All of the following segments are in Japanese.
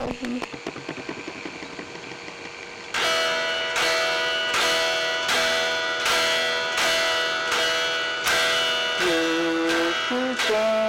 也不知道。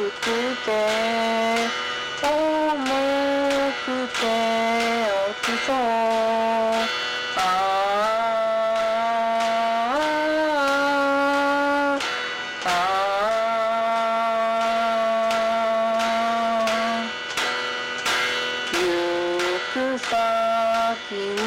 好きで fucking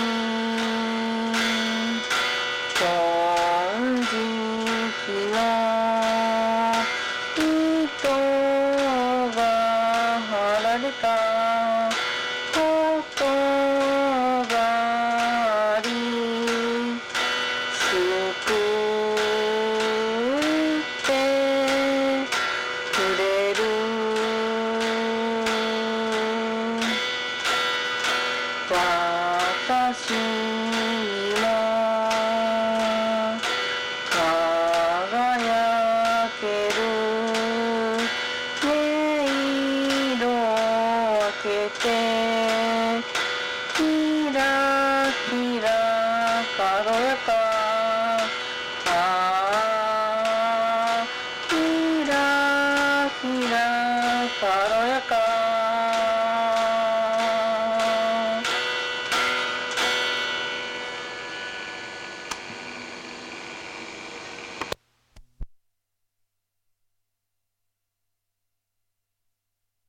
私にも輝ける音色を開けてキラキラ軽やかああキラキラ軽やか